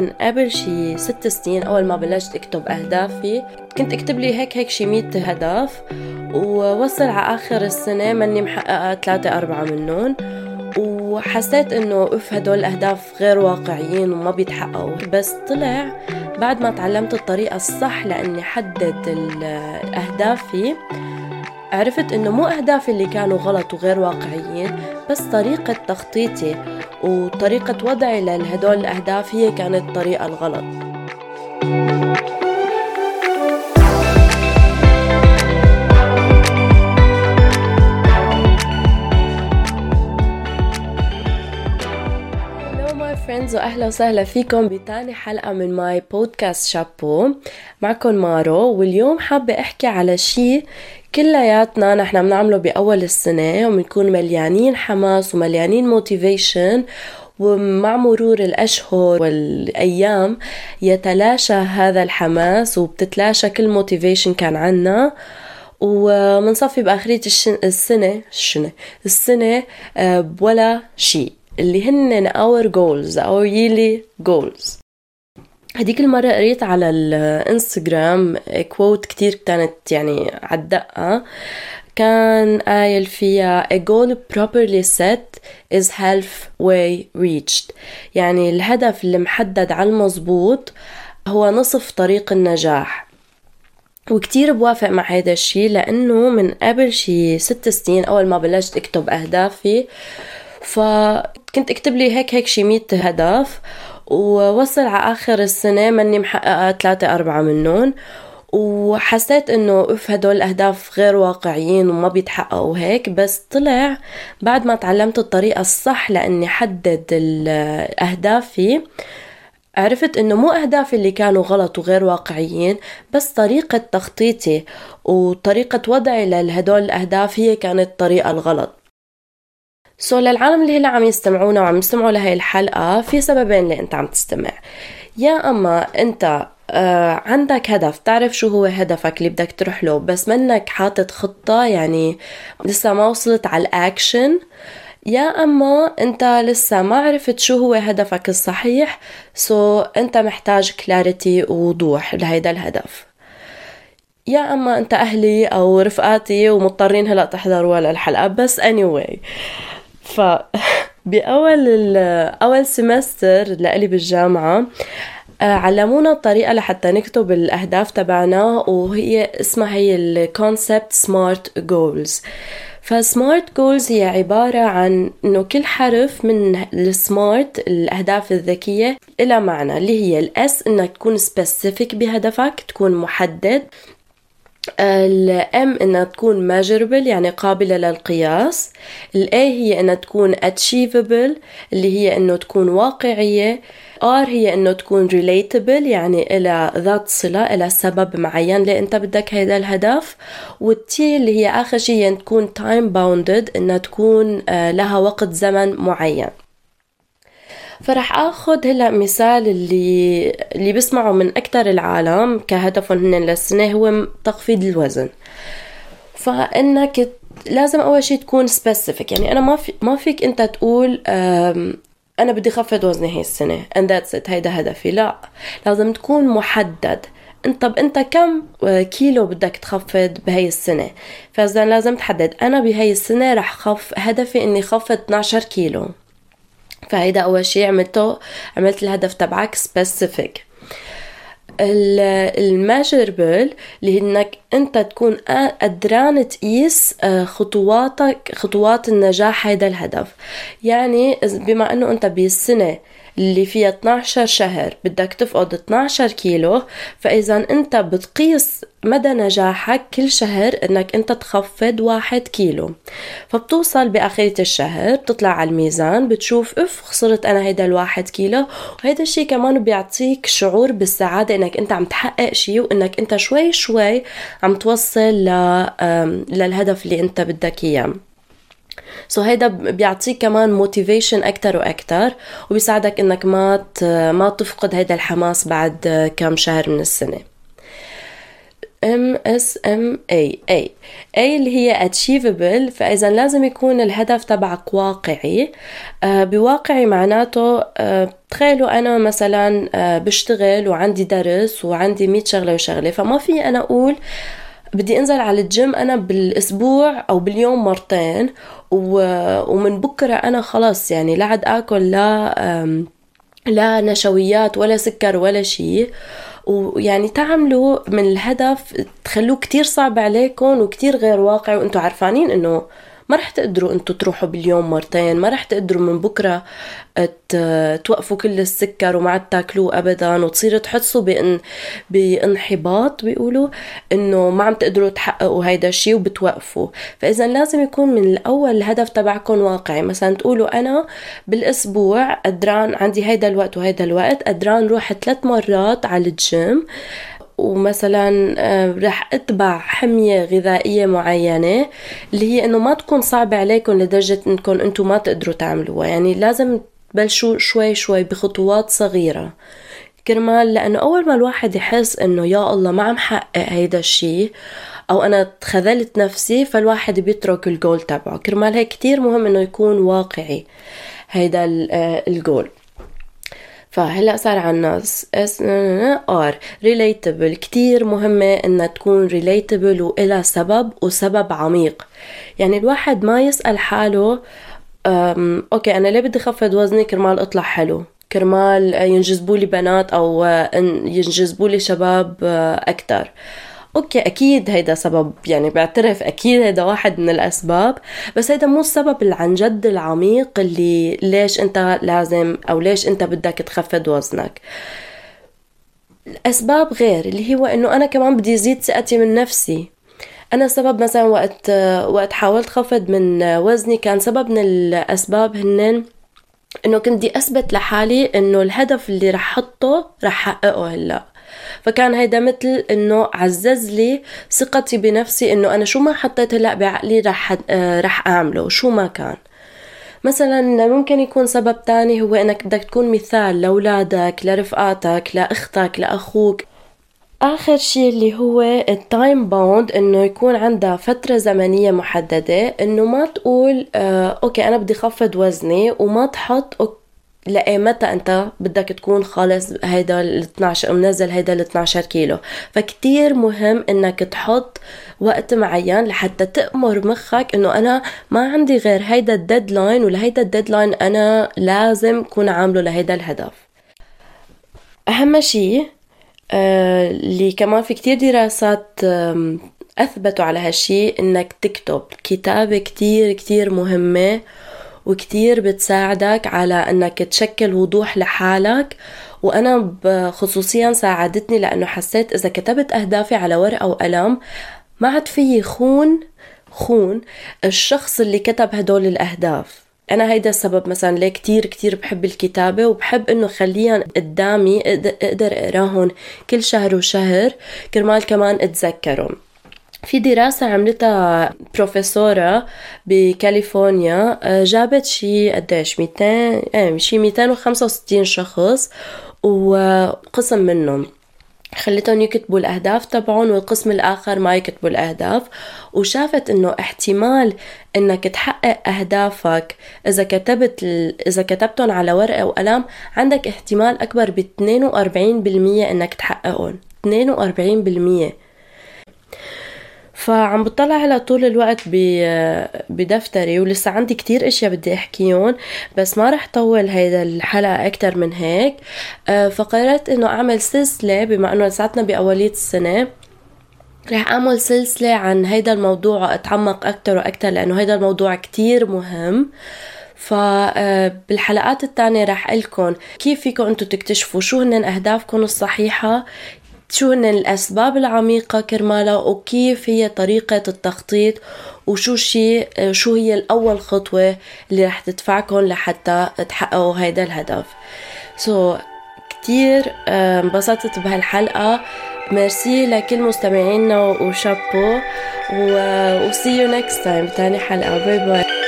من قبل شي ست سنين أول ما بلشت أكتب أهدافي كنت أكتب لي هيك هيك شي 100 هدف ووصل على آخر السنة ماني محققة ثلاثة أربعة منهم وحسيت إنه اف هدول الاهداف غير واقعيين وما بيتحققوا. بس طلع بعد ما تعلمت الطريقة الصح لإني حدد أهدافي عرفت إنه مو اهدافي اللي كانوا غلط وغير واقعيين بس طريقة تخطيطي وطريقة وضعي لهدول الأهداف هي كانت الطريقة الغلط. friends وأهلا وسهلا فيكم بتاني حلقة من my podcast شابو معكم مارو واليوم حابة أحكي على شي كلياتنا نحن بنعمله بأول السنة وبنكون مليانين حماس ومليانين motivation ومع مرور الأشهر والأيام يتلاشى هذا الحماس وبتتلاشى كل motivation كان عنا. ومنصفي بآخرية السنة السنة السنة آه، ولا شيء اللي هن our goals our yearly goals. هديك المرة قريت على الانستغرام كوت كتير كانت يعني عالدقة كان قايل فيها a goal properly set is halfway reached. يعني الهدف اللي محدد على المزبوط هو نصف طريق النجاح. وكتير بوافق مع هذا الشي لأنه من قبل شي ست سنين أول ما بلشت أكتب أهدافي فكنت أكتب لي هيك هيك شي 100 هدف. ووصل على آخر السنة ماني محققة ثلاثة أربعة منهم وحسيت إنه اف هدول الأهداف غير واقعيين وما بيتحققوا هيك. بس طلع بعد ما تعلمت الطريقة الصح لإني حدد أهدافي عرفت إنه مو أهدافي اللي كانوا غلط وغير واقعيين بس طريقة تخطيطي وطريقة وضعي لهدول الأهداف هي كانت الطريقة الغلط. so للعالم اللي هلا عم يستمعونا وعم يستمعوا لهي الحلقة في سببين اللي أنت عم تستمع. يا أما أنت آه عندك هدف تعرف شو هو هدفك اللي بدك تروح له بس منك حاطط خطة يعني لسه ما وصلت على الأكشن. يا أما أنت لسه ما عرفت شو هو هدفك الصحيح so أنت محتاج clarity ووضوح لهيدا الهدف. يا أما أنت أهلي أو رفقاتي ومضطرين هلا تحضروا الحلقة بس anyway. ف بأول أول semester لإلي بالجامعة آه، علمونا الطريقة لحتى نكتب الأهداف تبعنا وهي اسمها هي ال concept smart goals ف smart goals هي عبارة عن إنه كل حرف من ال smart الأهداف الذكية لها معنى اللي هي ال S إنك تكون specific بهدفك تكون محدد. ال M إنها تكون measurable يعني قابلة للقياس. الاي هي إنها تكون achievable اللي هي إنه تكون واقعية. R هي إنه تكون relatable يعني إلى ذات صلة إلى سبب معين. اللي أنت بدك هيدا الهدف؟ والتي اللي هي آخر شيء تكون time bounded إنها تكون آه، لها وقت زمن معين. فرح آخذ هلا مثال اللي اللي بسمعه من أكثر العالم كهدفهم هن للسنة هو تخفيض الوزن. فإنك لازم أول شيء تكون specific يعني أنا ما في ما فيك أنت تقول أنا بدي خفض وزني هي السنة and that's it هيدا هدفي. لا لازم تكون محدد. انت طب أنت كم كيلو بدك تخفض بهي السنة؟ فإذا لازم تحدد. أنا بهي السنة رح خف هدفي إني خفض 12 كيلو. فهيدا أول شيء عملته عملت الهدف تبعك specific ال measurable اللي انك أنت تكون قدران تقيس آه، خطواتك خطوات النجاح هيدا الهدف. يعني بما إنه أنت بالسنة اللي فيها 12 شهر. بدك تفقد 12 كيلو فإذا أنت بتقيس مدى نجاحك كل شهر إنك أنت تخفض واحد كيلو. فبتوصل باخرة الشهر بتطلع على الميزان بتشوف اف خسرت أنا هيدا الواحد كيلو. وهيدا الشيء كمان بيعطيك شعور بالسعادة إنك أنت عم تحقق شيء وإنك أنت شوي شوي عم توصل للهدف اللي أنت بدك إياه. so so هيدا بيعطيك كمان motivation أكثر وأكثر وبيساعدك إنك ما ما تفقد هيدا الحماس بعد كم شهر من السنة. ام S M A A A اللي هي achievable فإذا لازم يكون الهدف تبعك واقعي. آه بواقعي معناته آه تخيلوا أنا مثلا آه بشتغل وعندي درس وعندي 100 شغلة وشغلة فما في أنا أقول بدي أنزل على الجيم أنا بالأسبوع أو باليوم مرتين ومن بكرة أنا خلص يعني لا عاد آكل لا لا نشويات ولا سكر ولا شيء ويعني تعملوا من الهدف تخلوه كتير صعب عليكم وكتير غير واقعي. وأنتم عارفانين إنه ما رح تقدروا أنتوا تروحوا باليوم مرتين ما رح تقدروا من بكرة توقفوا كل السكر وما عاد تاكلوه ابدا وتصيروا تحسوا بان بإنحباط بيقولوا إنه ما عم تقدروا تحققوا هيدا الشيء وبتوقفوا. فإذا لازم يكون من الأول الهدف تبعكم واقعي. مثلا تقولوا أنا بالأسبوع قدران عندي هيدا الوقت وهيدا الوقت قدران روح ثلاث مرات على الجيم ومثلا آه، رح أتبع حمية غذائية معينة اللي هي إنه ما تكون صعبة عليكم لدرجة إنكم أنتم ما تقدروا تعملوها. يعني لازم تبلشوا شوي شوي بخطوات صغيرة. كرمال لأنه أول ما الواحد يحس إنه يا الله ما عم حقق هيدا الشيء أو أنا خذلت نفسي فالواحد بيترك الجول تبعه. كرمال هيك كتير مهم إنه يكون واقعي هيدا آه، الجول فهلا صار عنا اس R. relatable كتير مهمة إنها تكون relatable وإلها سبب وسبب عميق. يعني الواحد ما يسأل حاله okay أنا ليه بدي خفض وزني كرمال أطلع حلو؟ كرمال ينجذبوا لي بنات أو ينجذبوا لي شباب أكثر okay أكيد هيدا سبب يعني بعترف أكيد هيدا واحد من الأسباب بس هيدا مو السبب اللي عن جد العميق اللي ليش أنت لازم أو ليش أنت بدك تخفض وزنك. الأسباب غير اللي هو إنه أنا كمان بدي ازيد ثقتي من نفسي. أنا سبب مثلا وقت وقت حاولت خفض من وزني كان سبب من الأسباب هنن إنه كنت بدي أثبت لحالي إنه الهدف اللي رح حطه رح حققه هلأ. فكان هيدا مثل إنه عزز لي ثقتي بنفسي إنه أنا شو ما حطيت هلأ بعقلي رح آه، رح أعمله شو ما كان. مثلا ممكن يكون سبب تاني هو إنك بدك تكون مثال لأولادك لرفقاتك لأختك لأخوك. آخر شيء اللي هو ال time bound إنه يكون عندها فترة زمنية محددة إنه ما تقول آه okay أنا بدي خفض وزني وما تحط لأي متى أنت بدك تكون خالص هيدا ال 12 منزل هيدا ال 12 كيلو؟ فكتير مهم إنك تحط وقت معين لحتى تأمر مخك إنه أنا ما عندي غير هيدا ال deadline ولهيدا ال deadline أنا لازم كون عامله لهيدا الهدف. أهم شيء آه اللي كمان في كتير دراسات أثبتوا على هالشي إنك تكتب. كتابة كتير كتير مهمة. وكتير بتساعدك على إنك تشكل وضوح لحالك. وأنا خصوصيا ساعدتني لأنه حسيت إذا كتبت أهدافي على ورقة وقلم ما عاد فيي خون خون الشخص اللي كتب هدول الأهداف. أنا هيدا السبب مثلا ليه كتير كتير بحب الكتابة وبحب إنه خليها قدامي أقدر أقراهم كل شهر وشهر كرمال كمان أتذكرهم. في دراسة عملتها بروفيسورة بكاليفورنيا آه، جابت شي قديش؟ 200 إيه شي 265 شخص وقسم منهم. خلتهم يكتبوا الأهداف تبعهم والقسم الآخر ما يكتبوا الأهداف. وشافت إنه احتمال إنك تحقق أهدافك إذا كتبت إذا كتبتهم على ورقة وقلم عندك احتمال أكبر ب 42% إنك تحققهم. 42% فعم بطلع هلا طول الوقت بدفتري ولسه عندي كتير أشياء بدي أحكيهم بس ما رح طول هيدا الحلقة أكتر من هيك. آه، فقررت إنه أعمل سلسلة بما إنه لساتنا بأولية السنة رح أعمل سلسلة عن هيدا الموضوع واتعمق أكتر وأكتر لأنه هيدا الموضوع كتير مهم. فبالحلقات آه، التانية رح لكم كيف فيكم أنتم تكتشفوا شو هن اهدافكم الصحيحة شو هن الأسباب العميقة كرمالها وكيف هي طريقة التخطيط وشو شيء شو هي الأول خطوة اللي رح تدفعكم لحتى تحققوا هيدا الهدف. سو so, كتير انبسطت بهالحلقة. ميرسي لكل مستمعينا وشابو و see you next time. بتاني حلقة. باي باي